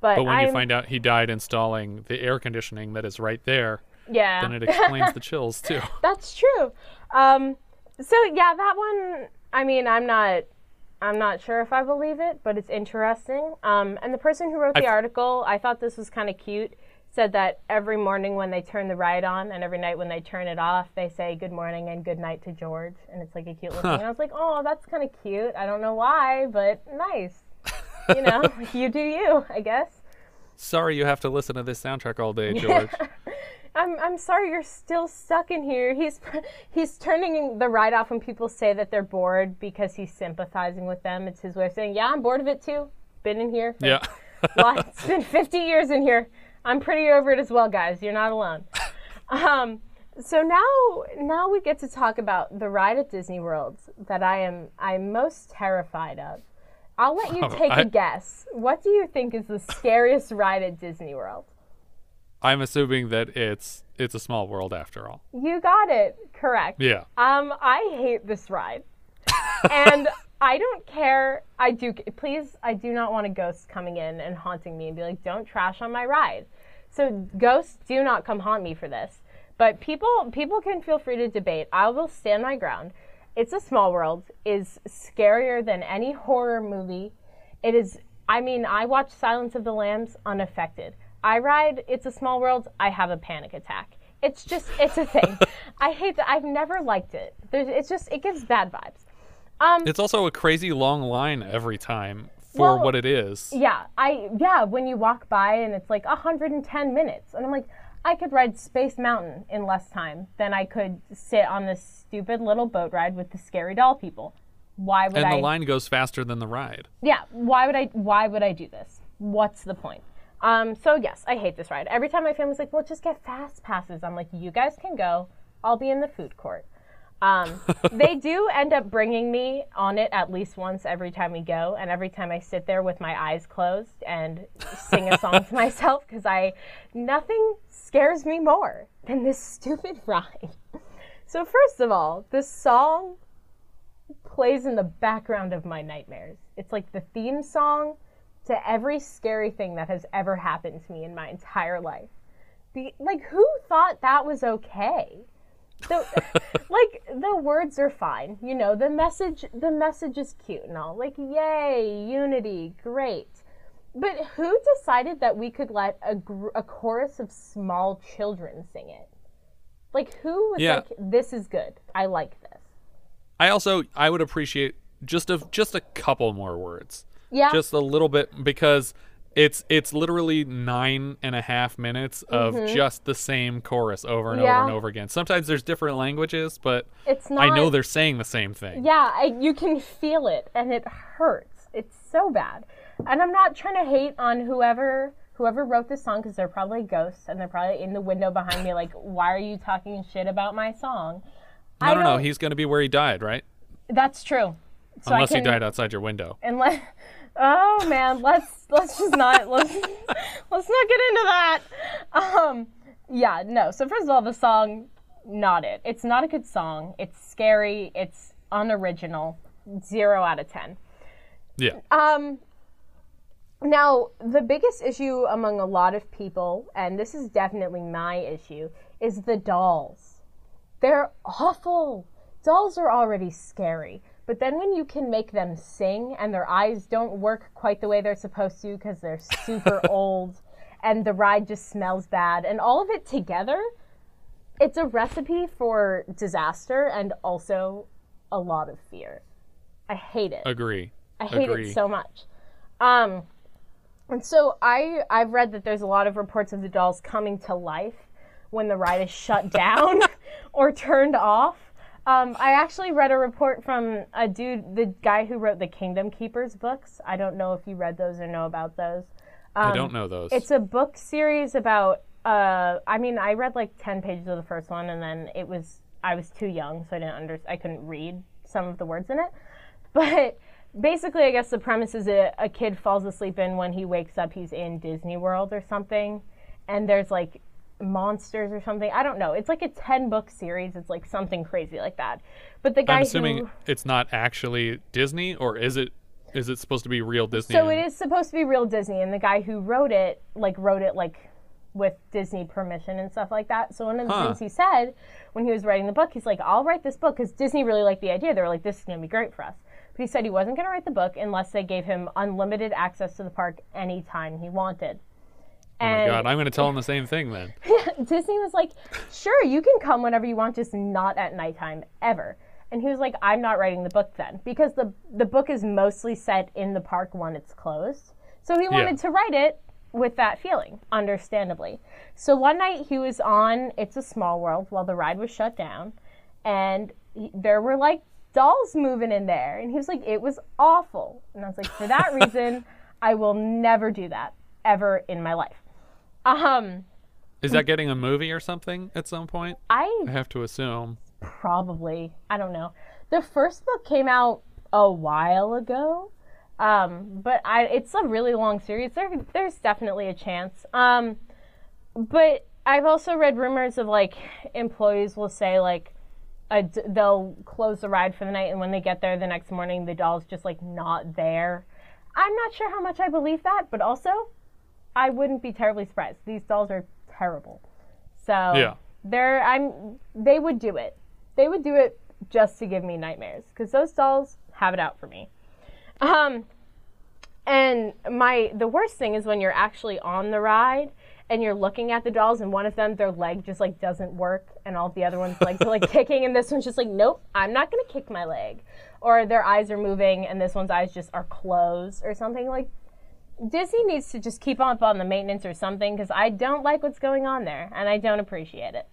Speaker 1: But,
Speaker 3: But when
Speaker 1: I'm,
Speaker 3: you find out he died installing the air conditioning that is right there,
Speaker 1: yeah,
Speaker 3: then it explains the [LAUGHS] chills too.
Speaker 1: That's true. Um, so yeah, that one. I mean, I'm not. I'm not sure if I believe it, but it's interesting. Um, and the person who wrote the
Speaker 3: I've-
Speaker 1: article, I thought this was kind of cute. Said that every morning when they turn the ride on, and every night when they turn it off, they say good morning and good night to George, and it's like a cute little thing. And I was like, oh, that's kind of cute. I don't know why, but nice. You know, [LAUGHS] you do you, I guess.
Speaker 3: Sorry you have to listen to this soundtrack all day, [LAUGHS] George.
Speaker 1: I'm I'm sorry you're still stuck in here. He's he's turning the ride off when people say that they're bored because he's sympathizing with them. It's his way of saying, "Yeah, I'm bored of it too. Been in here.
Speaker 3: Yeah. [LAUGHS]
Speaker 1: it's been 50 years in here. I'm pretty over it as well, guys. You're not alone." Um, So now, now we get to talk about the ride at Disney World that I am I'm most terrified of. I'll let you [LAUGHS]
Speaker 3: Oh,
Speaker 1: take
Speaker 3: I-
Speaker 1: a guess. What do you think is the scariest ride at Disney World?
Speaker 3: I'm assuming that it's it's a small world after all.
Speaker 1: You got it correct.
Speaker 3: Yeah.
Speaker 1: Um, I hate this ride, and I don't care. I do. Please, I do not want a ghost coming in and haunting me and be like, "Don't trash on my ride." So ghosts do not come haunt me for this. But people, people can feel free to debate. I will stand my ground. It's a Small World is scarier than any horror movie. It is. I mean, I watch Silence of the Lambs unaffected. I ride It's a Small World. I have a panic attack. It's just, it's a thing. [LAUGHS] I hate that. I've never liked it. There's, it's just, it gives bad vibes. Um,
Speaker 3: It's also a crazy long line every time for
Speaker 1: Well,
Speaker 3: what it is.
Speaker 1: yeah, I yeah. When you walk by and it's like 110 minutes, and I'm like, I could ride Space Mountain in less time than I could sit on this stupid little boat ride with the scary doll people. Why would
Speaker 3: And
Speaker 1: I?
Speaker 3: And the line goes faster than the ride.
Speaker 1: yeah why would i why would i do this what's the point um, so yes i hate this ride every time my family's like well just get fast passes i'm like you guys can go i'll be in the food court um, they do end up bringing me on it at least once every time we go and every time i sit there with my eyes closed and sing a song to [LAUGHS] myself because i nothing scares me more than this stupid [LAUGHS] ride so first of all this song plays in the background of my nightmares. It's like the theme song to every scary thing that has ever happened to me in my entire life. The, like, who thought that was okay? The, [LAUGHS] like the words are fine, you know. The message, the message is cute and all. Like, yay, unity, great. But who decided that we could let a, gr- a chorus of small children sing it? Like, who was
Speaker 3: Yeah.
Speaker 1: like, "This is good. I like this."
Speaker 3: I also I would appreciate just a just a couple more words.
Speaker 1: Yeah.
Speaker 3: Just a little bit because it's it's literally nine and a half minutes of just the same chorus over and
Speaker 1: Mm-hmm. Yeah.
Speaker 3: over and over again. Sometimes there's different languages, but
Speaker 1: It's
Speaker 3: I know they're saying the same thing.
Speaker 1: Yeah, I, you can feel it, and it hurts. It's so bad. And I'm not trying to hate on whoever whoever wrote this song because they're probably ghosts and they're probably in the window behind me, like, why are you talking shit about my song?
Speaker 3: No,
Speaker 1: I
Speaker 3: no, no.
Speaker 1: don't-
Speaker 3: He's going to be where he died, right?
Speaker 1: That's true. So
Speaker 3: Unless
Speaker 1: can,
Speaker 3: he died outside your window.
Speaker 1: Unless, oh man, let's let's just not [LAUGHS] let's let's not get into that. Um, yeah, no. So first of all, the song, not it. It's not a good song. It's scary. It's unoriginal. Zero out of ten.
Speaker 3: Yeah.
Speaker 1: Um, now, the biggest issue among a lot of people, and this is definitely my issue, is the dolls. They're awful. Dolls are already scary. But then when you can make them sing and their eyes don't work quite the way they're supposed to because they're super [LAUGHS] old and the ride just smells bad and all of it together, it's a recipe for disaster and also a lot of fear. I hate it.
Speaker 3: Agree.
Speaker 1: I hate
Speaker 3: Agree.
Speaker 1: it so much. Um, and so I I've read that there's a lot of reports of the dolls coming to life when the ride is shut [LAUGHS] down or turned off. Um, I actually read a report from a dude, the guy who wrote the Kingdom Keepers books. I don't know if you read those or know about those.
Speaker 3: I don't know those.
Speaker 1: It's a book series about. Uh, I mean, I read like ten pages of the first one, and then it was I was too young, so I didn't under I couldn't read some of the words in it. [LAUGHS] But basically, I guess the premise is a, a kid falls asleep, and when he wakes up, he's in Disney World or something, and there's like monsters or something. I don't know. It's like a ten book series. It's like something crazy like that. But the guy
Speaker 3: I'm assuming
Speaker 1: who
Speaker 3: it's not actually Disney, or is it? Is it supposed to be real Disney?
Speaker 1: So it is supposed to be real Disney, and the guy who wrote it, like, wrote it like with Disney permission and stuff like that. So one of the
Speaker 3: Huh.
Speaker 1: things he said when he was writing the book, he's like, "I'll write this book," because Disney really liked the idea. They were like, "This is gonna be great for us." But he said he wasn't gonna write the book unless they gave him unlimited access to the park anytime he wanted.
Speaker 3: Oh my god, I'm going to tell him the same thing then. [LAUGHS]
Speaker 1: Disney was like, sure, you can come whenever you want, just not at nighttime ever. And he was like, I'm not writing the book then because the the book is mostly set in the park when it's closed. So he wanted to write it with that feeling, understandably. So one night he was on It's a Small World while the ride was shut down, and he, there were like dolls moving in there, and he was like, it was awful. And I was like, for that [LAUGHS] reason, I will never do that ever in my life. Um,
Speaker 3: Is that getting a movie or something at some point?
Speaker 1: I
Speaker 3: I have to assume.
Speaker 1: probably I don't know. The first book came out a while ago, um, but I it's a really long series. There there's definitely a chance. Um, but I've also read rumors of like employees will say like a they'll close the ride for the night, and when they get there the next morning, the doll's just like not there. I'm not sure how much I believe that, but also I wouldn't be terribly surprised. These dolls are terrible. So
Speaker 3: Yeah.
Speaker 1: they're I'm they would do it. They would do it just to give me nightmares because those dolls have it out for me. Um, and my the worst thing is when you're actually on the ride and you're looking at the dolls and one of them their leg just like doesn't work and all the other ones like are like [LAUGHS] kicking and this one's just like nope I'm not gonna kick my leg or their eyes are moving and this one's eyes just are closed or something like Disney needs to just keep up on the maintenance or something because I don't like what's going on there and I don't appreciate it.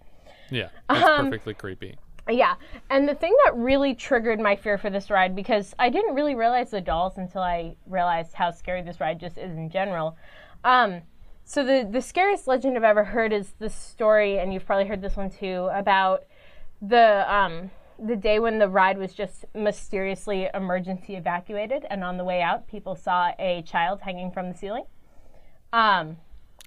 Speaker 3: Yeah, it's
Speaker 1: Um,
Speaker 3: perfectly creepy.
Speaker 1: Yeah, and the thing that really triggered my fear for this ride because I didn't really realize the dolls until I realized how scary this ride just is in general. Um, so the the scariest legend I've ever heard is the story, and you've probably heard this one too, about the um, the day when the ride was just mysteriously emergency evacuated, and on the way out, people saw a child hanging from the ceiling. Um,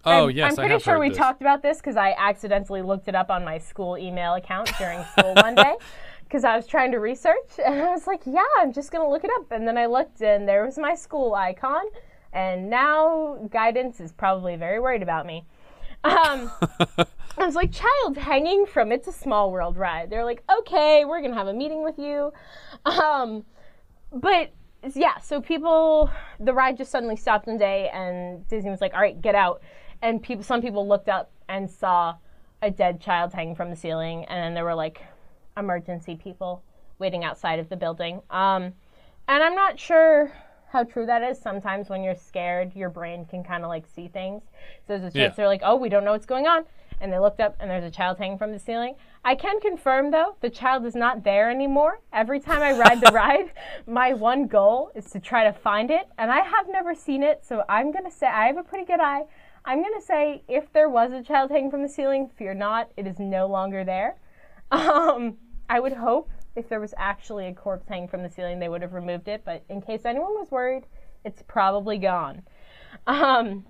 Speaker 3: Oh
Speaker 1: I'm,
Speaker 3: yes,
Speaker 1: I'm pretty sure we
Speaker 3: this.
Speaker 1: talked about this because I accidentally looked it up on my school email account during school [LAUGHS] one day because I was trying to research and I was like, yeah, I'm just gonna look it up. And then I looked and there was my school icon, and now guidance is probably very worried about me. Um, I was like, child hanging from It's a Small World ride. They're like, okay, we're gonna have a meeting with you. Um, but yeah, so people, the ride just suddenly stopped one day, and Disney was like, all right, get out. And people, some people looked up and saw a dead child hanging from the ceiling, and then there were like emergency people waiting outside of the building. Um, and I'm not sure how true that is. Sometimes when you're scared, your brain can kind of like see things. So there's a chance
Speaker 3: Yeah.
Speaker 1: they're like, oh, we don't know what's going on. And they looked up and there's a child hanging from the ceiling. I can confirm though, the child is not there anymore. Every time I ride the [LAUGHS] ride, my one goal is to try to find it. And I have never seen it. So I'm going to say, I have a pretty good eye. I'm going to say, if there was a child hanging from the ceiling, fear not, it is no longer there. [LAUGHS] Um, I would hope if there was actually a corpse hanging from the ceiling, they would have removed it. But in case anyone was worried, it's probably gone. Um,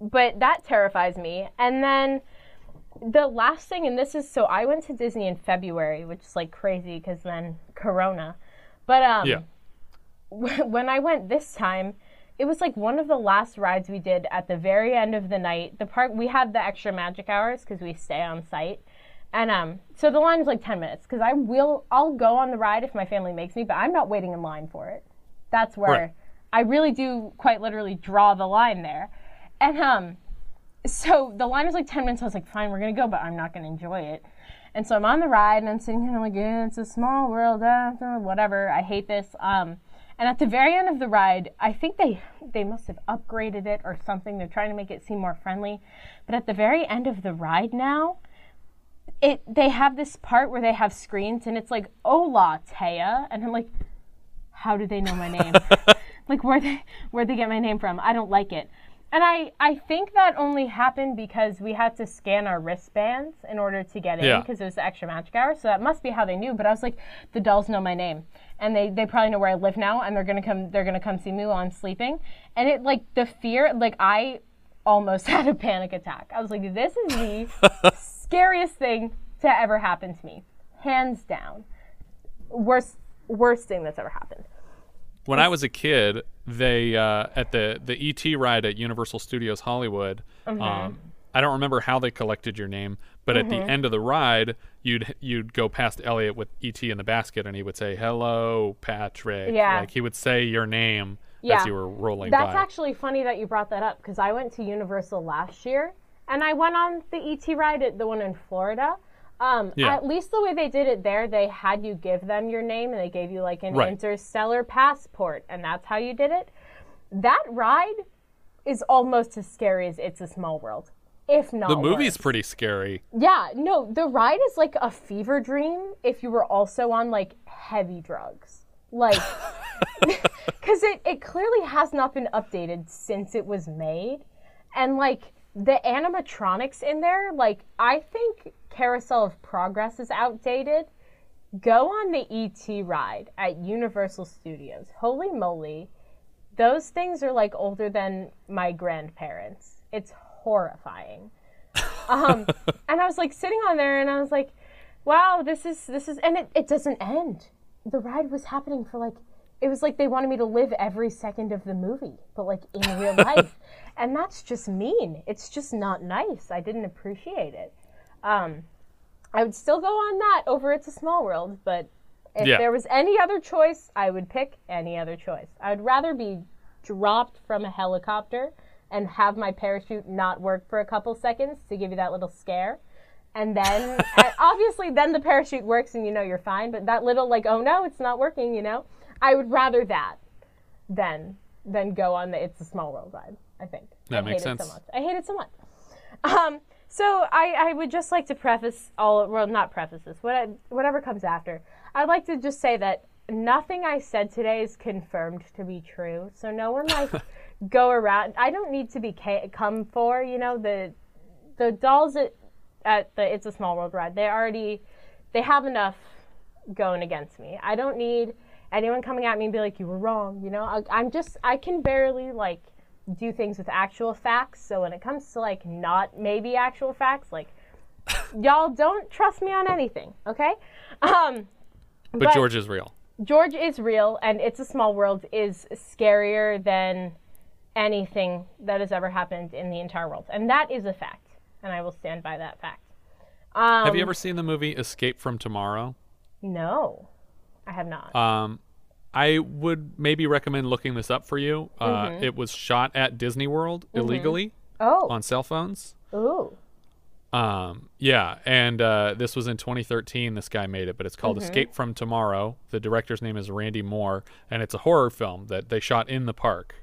Speaker 1: but that terrifies me. And then the last thing, and this is so I went to Disney in February, which is like crazy because then Corona. But um,
Speaker 3: Yeah. [LAUGHS]
Speaker 1: when I went this time, it was like one of the last rides we did at the very end of the night. The park we had the extra magic hours because we stay on site, and um, so the line was like ten minutes because I will I'll go on the ride if my family makes me, but I'm not waiting in line for it. That's where
Speaker 3: Right.
Speaker 1: I really do quite literally draw the line there, and um, so the line was like 10 minutes. I was like, fine, we're going to go, but I'm not going to enjoy it. And so I'm on the ride and I'm sitting here and I'm like, yeah, it's a small world, uh, whatever. I hate this. Um, and at the very end of the ride, I think they they must have upgraded it or something. They're trying to make it seem more friendly. But at the very end of the ride now, it they have this part where they have screens and it's like, "Hola, Taya," and I'm like, "How do they know my name? [LAUGHS] like where they where they get my name from? I don't like it." And I, I think that only happened because we had to scan our wristbands in order to get in because it was the extra magic hour. So that must be how they knew. But I was like, the dolls know my name, and they, they probably know where I live now, and they're gonna come they're gonna come see me while I'm sleeping. And it like the fear like I almost [LAUGHS] had a panic attack. I was like, this is the [LAUGHS] scariest thing to ever happen to me, hands down. Worst worst thing that's ever happened.
Speaker 3: When I was a kid, they uh, at the the ET ride at Universal Studios Hollywood.
Speaker 1: Mm-hmm.
Speaker 3: Um, I don't remember how they collected your name, but at the
Speaker 1: Mm-hmm.
Speaker 3: end of the ride, you'd you'd go past Elliott with ET in the basket, and he would say, "Hello, Patrick."
Speaker 1: Yeah.
Speaker 3: like he would say your name
Speaker 1: Yeah.
Speaker 3: as you were rolling
Speaker 1: That's
Speaker 3: by.
Speaker 1: actually funny that you brought that up because I went to Universal last year and I went on the ET ride at the one in Florida. Um,
Speaker 3: Yeah.
Speaker 1: At least the way they did it there, they had you give them your name and they gave you like an
Speaker 3: Right.
Speaker 1: interstellar passport, and that's how you did it. That ride is almost as scary as It's a Small World, if not.
Speaker 3: the movie's
Speaker 1: worse.
Speaker 3: pretty scary.
Speaker 1: Yeah, no, the ride is like a fever dream if you were also on like heavy drugs. Like, [LAUGHS] [LAUGHS] because it, it clearly has not been updated since it was made. And like, the animatronics in there, like I think Carousel of Progress is outdated. Go on the ET ride at Universal Studios. Holy moly. Those things are like older than my grandparents. It's horrifying. [LAUGHS] Um, and I was like sitting on there and I was like, wow, this is this is and it, it doesn't end. The ride was happening for like it was like they wanted me to live every second of the movie, but like in real [LAUGHS] life. And that's just mean. It's just not nice. I didn't appreciate it. Um, I would still go on that over It's a Small World, but if
Speaker 3: Yeah.
Speaker 1: there was any other choice, I would pick any other choice. I would rather be dropped from a helicopter and have my parachute not work for a couple seconds to give you that little scare. And then, [LAUGHS] and obviously, then the parachute works and you know you're fine. But that little, like, oh no, it's not working, you know? I would rather that than than go on the It's a Small World ride. I think
Speaker 3: That
Speaker 1: I
Speaker 3: makes sense.
Speaker 1: so much. I hate it so much. Um, so I, I would just like to preface all well not preface this what whatever comes after. I'd like to just say that nothing I said today is confirmed to be true. So no one like [LAUGHS] go around. I don't need to be ca- come for you know the the dolls at at the It's a Small World ride. They already they have enough going against me. I don't need anyone coming at me and be like, "You were wrong." You know, I, I'm just I can barely like do things with actual facts. So when it comes to like not maybe actual facts, like [COUGHS] y'all don't trust me on anything, okay? Um,
Speaker 3: But,
Speaker 1: But-
Speaker 3: George is real.
Speaker 1: George is real, and It's a Small World is scarier than anything that has ever happened in the entire world, and that is a fact, and I will stand by that fact. Um,
Speaker 3: Have you ever seen the movie Escape from Tomorrow?
Speaker 1: No, I have not.
Speaker 3: Um, I would maybe recommend looking this up for you. Uh,
Speaker 1: Mm-hmm.
Speaker 3: It was shot at Disney World illegally
Speaker 1: oh,
Speaker 3: on cell phones.
Speaker 1: ooh,
Speaker 3: Um, yeah, and uh, this was in 2013. This guy made it, but it's called
Speaker 1: Mm-hmm.
Speaker 3: Escape from Tomorrow. The director's name is Randy Moore, and it's a horror film that they shot in the park.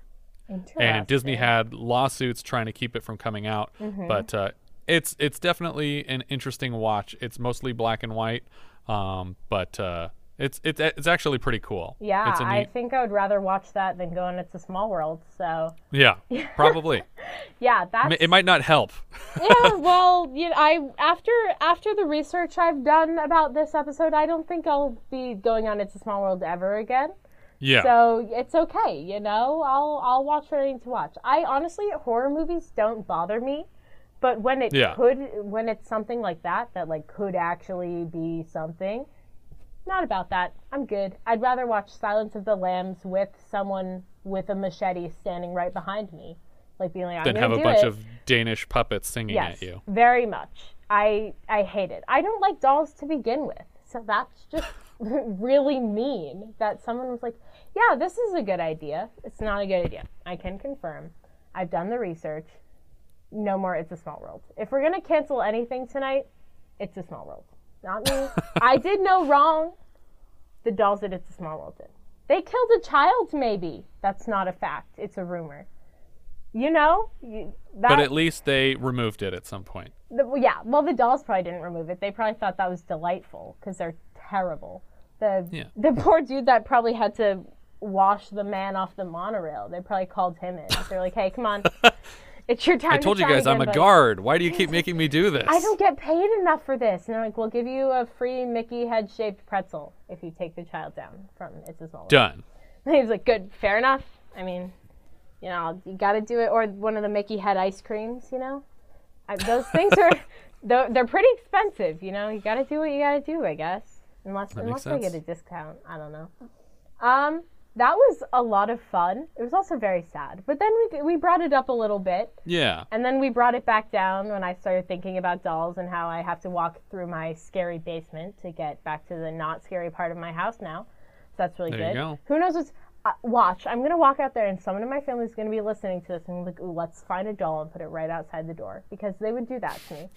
Speaker 3: And Disney had lawsuits trying to keep it from coming out,
Speaker 1: Mm-hmm.
Speaker 3: but uh, it's it's definitely an interesting watch. It's mostly black and white, um, but uh, it's it's it's actually pretty cool.
Speaker 1: Yeah,
Speaker 3: it's a
Speaker 1: I
Speaker 3: neat,
Speaker 1: think I would rather watch that than go on It's a Small World. So
Speaker 3: yeah, [LAUGHS] probably.
Speaker 1: yeah, that
Speaker 3: it might not help.
Speaker 1: yeah. [LAUGHS] Well, you know, I after after the research I've done about this episode, I don't think I'll be going on It's a Small World ever again.
Speaker 3: Yeah,
Speaker 1: So it's okay, you know. I'll I'll watch what I need to watch. I honestly horror movies don't bother me, but when it
Speaker 3: Yeah.
Speaker 1: could when it's something like that that like could actually be something, not about that. I'm good. I'd rather watch Silence of the Lambs with someone with a machete standing right behind me, like being like, I'm
Speaker 3: then have a
Speaker 1: do
Speaker 3: bunch
Speaker 1: it.
Speaker 3: of Danish puppets singing
Speaker 1: yes,
Speaker 3: at you.
Speaker 1: very much. I I hate it. I don't like dolls to begin with, so that's just [LAUGHS] really mean that someone was like, "Yeah, this is a good idea." It's not a good idea. I can confirm. I've done the research. No more. It's a small world. If we're gonna cancel anything tonight, it's a small world. Not me. I did no wrong. The dolls that it's a small world did. They killed a child. Maybe that's not a fact. It's a rumor. You know, you, that,
Speaker 3: But at least they removed it at some point.
Speaker 1: the, well, yeah, well, the dolls probably didn't remove it. They probably thought that was delightful because they're terrible. The
Speaker 3: Yeah.
Speaker 1: the poor dude that probably had to wash the man off the monorail. They probably called him in. They're like, "Hey, come on, [LAUGHS] it's your time."
Speaker 3: I
Speaker 1: to
Speaker 3: told you
Speaker 1: shine
Speaker 3: guys I'm a guard. Why do you keep [LAUGHS] making me do this?
Speaker 1: I don't get paid enough for this. And they're like, "We'll give you a free Mickey head shaped pretzel if you take the child down from It's a Small
Speaker 3: Done. [LAUGHS]
Speaker 1: And he was like, "Good, fair enough." I mean, you know, you got to do it, or one of the Mickey head ice creams. You know, I, those things are [LAUGHS] they're, they're pretty expensive. You know, you got to do what you got to do, I guess. Unless
Speaker 3: That
Speaker 1: unless they get a discount, I don't know. Um, that was a lot of fun. It was also very sad, but then we we brought it up a little bit.
Speaker 3: Yeah.
Speaker 1: And then we brought it back down when I started thinking about dolls and how I have to walk through my scary basement to get back to the not scary part of my house now. So that's really
Speaker 3: There
Speaker 1: good.
Speaker 3: you go.
Speaker 1: Who knows what's. Uh, watch, I'm going to walk out there and someone in my family is going to be listening to this and be like, ooh, let's find a doll and put it right outside the door because they would do that to me.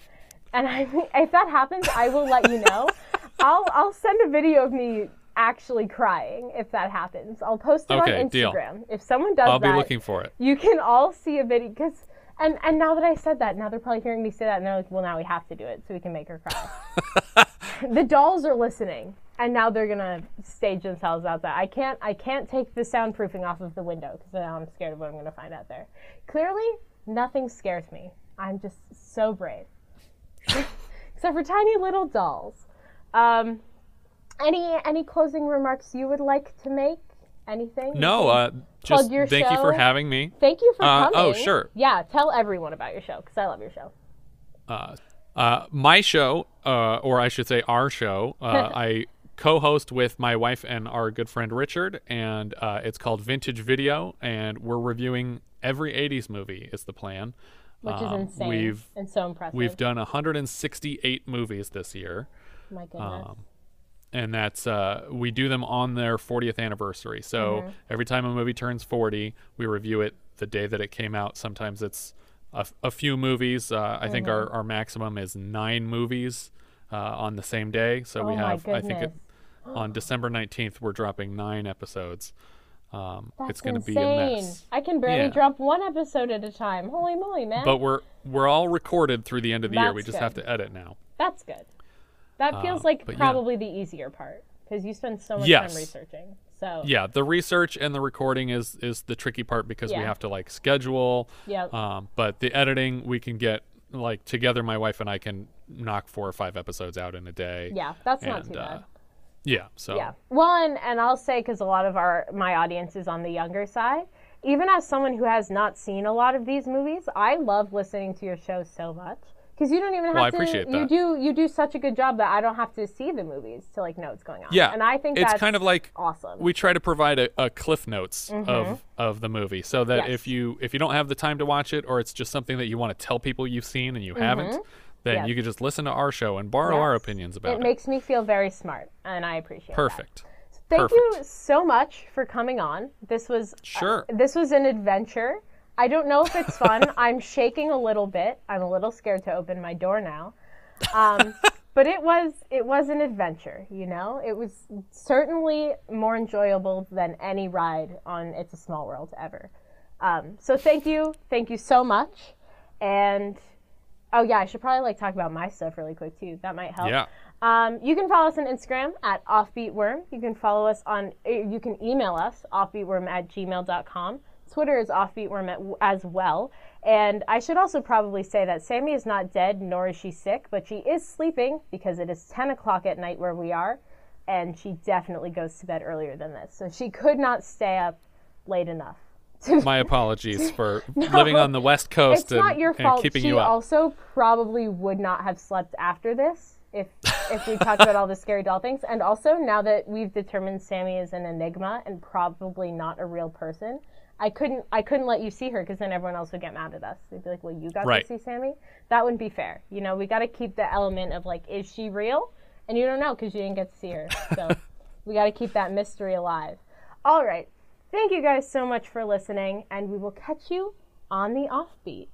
Speaker 1: And I, [LAUGHS] if that happens, I will let you know. [LAUGHS] I'll, I'll send a video of me actually crying if that happens. I'll post it
Speaker 3: Okay,
Speaker 1: on
Speaker 3: deal.
Speaker 1: Instagram. If someone does
Speaker 3: I'll be looking for it.
Speaker 1: you can all see a video because and and now that I said that, now they're probably hearing me say that, and they're like, well, now we have to do it so we can make her cry. [LAUGHS] the dolls are listening, and now they're gonna stage themselves outside. I can't I can't take the soundproofing off of the window because now I'm scared of what I'm gonna find out there. Clearly, nothing scares me. I'm just so brave. [LAUGHS] Except for tiny little dolls. Um, any any closing remarks you would like to make? Anything?
Speaker 3: No, uh, just thank you for having me.
Speaker 1: Thank you for
Speaker 3: uh,
Speaker 1: coming.
Speaker 3: oh, sure.
Speaker 1: Yeah, tell everyone about your show because I love your show.
Speaker 3: uh, uh, my show, uh, or I should say our show, uh, [LAUGHS] I co-host with my wife and our good friend Richard, and uh, it's called Vintage Video, and we're reviewing every '80s movie. Is the plan?
Speaker 1: Which is
Speaker 3: Um,
Speaker 1: insane
Speaker 3: We've
Speaker 1: and so impressive.
Speaker 3: we've done 168 movies this year,
Speaker 1: My goodness.
Speaker 3: um, and that's uh, we do them on their 40th anniversary. So
Speaker 1: Mm-hmm.
Speaker 3: every time a movie turns 40, we review it the day that it came out. Sometimes it's a, f- a few movies. Uh, I think our,
Speaker 1: Mm-hmm.
Speaker 3: our maximum is nine movies uh, on the same day. So we
Speaker 1: Oh my
Speaker 3: have, I think, it, on December 19th, we're dropping nine episodes. Um,
Speaker 1: That's
Speaker 3: it's going to be a mess.
Speaker 1: I can barely
Speaker 3: Yeah.
Speaker 1: drop one episode at a time. Holy moly, man.
Speaker 3: But we're we're all recorded through the end of the year. We
Speaker 1: That's
Speaker 3: just have to edit now.
Speaker 1: That's good. That feels
Speaker 3: Uh,
Speaker 1: like
Speaker 3: but yeah.
Speaker 1: probably the easier part because you spend so much
Speaker 3: Yes.
Speaker 1: time researching. So
Speaker 3: yeah the research and the recording is is the tricky part because we have to like schedule
Speaker 1: Yep.
Speaker 3: um but the editing we can get like together my wife and i can knock four or five episodes out in a day
Speaker 1: yeah, that's not
Speaker 3: and
Speaker 1: too bad.
Speaker 3: uh, yeah so
Speaker 1: Yeah. Well, and, and I'll say because a lot of our my audience is on the younger side. Even as someone who has not seen a lot of these movies, I love listening to your show so much because you don't even have
Speaker 3: Well, I
Speaker 1: to.
Speaker 3: appreciate
Speaker 1: You do you do such a good job that I don't have to see the movies to like know what's going on.
Speaker 3: yeah
Speaker 1: and I think
Speaker 3: it's
Speaker 1: that's
Speaker 3: kind of like
Speaker 1: awesome.
Speaker 3: we try to provide a, a cliff notes of of the movie so that
Speaker 1: Mm-hmm. Yes.
Speaker 3: if you if you don't have the time to watch it or it's just something that you want to tell people you've seen and you haven't then
Speaker 1: Mm-hmm. Yes.
Speaker 3: you can just listen to our show and borrow our opinions about
Speaker 1: it
Speaker 3: it,
Speaker 1: makes me feel very smart, and I appreciate. that.
Speaker 3: perfect
Speaker 1: Thank you so much for coming on. This was
Speaker 3: Sure.
Speaker 1: this was an adventure. I don't know if it's fun. [LAUGHS] I'm shaking a little bit. I'm a little scared to open my door now. Um, [LAUGHS] but it was it was an adventure. You know, it was certainly more enjoyable than any ride on It's a Small World ever. Um, so thank you, thank you so much. And oh yeah, I should probably like talk about my stuff really quick too. That might help.
Speaker 3: yeah
Speaker 1: Um, you can follow us on Instagram at offbeatworm. You can follow us on, you can email us, offbeatworm at gmail.com. Twitter is offbeatworm at, as well. And I should also probably say that Sammy is not dead, nor is she sick, but she is sleeping because it is 10 o'clock at night where we are. And she definitely goes to bed earlier than this. So she could not stay up late enough.
Speaker 3: my [LAUGHS] apologies for [LAUGHS] living on the west coast
Speaker 1: It's
Speaker 3: and,
Speaker 1: not your fault.
Speaker 3: keeping
Speaker 1: she
Speaker 3: you up
Speaker 1: also probably would not have slept after this if if we talked about all the scary doll things. And also, now that we've determined Sammy is an enigma and probably not a real person, I couldn't I couldn't let you see her because then everyone else would get mad at us. They'd be like, "Well, you got
Speaker 3: Right.
Speaker 1: to see Sammy." That wouldn't be fair. You know, we got to keep the element of like, is she real? And you don't know because you didn't get to see her. So [LAUGHS] we got to keep that mystery alive. All right. Thank you guys so much for listening, and we will catch you on the offbeat.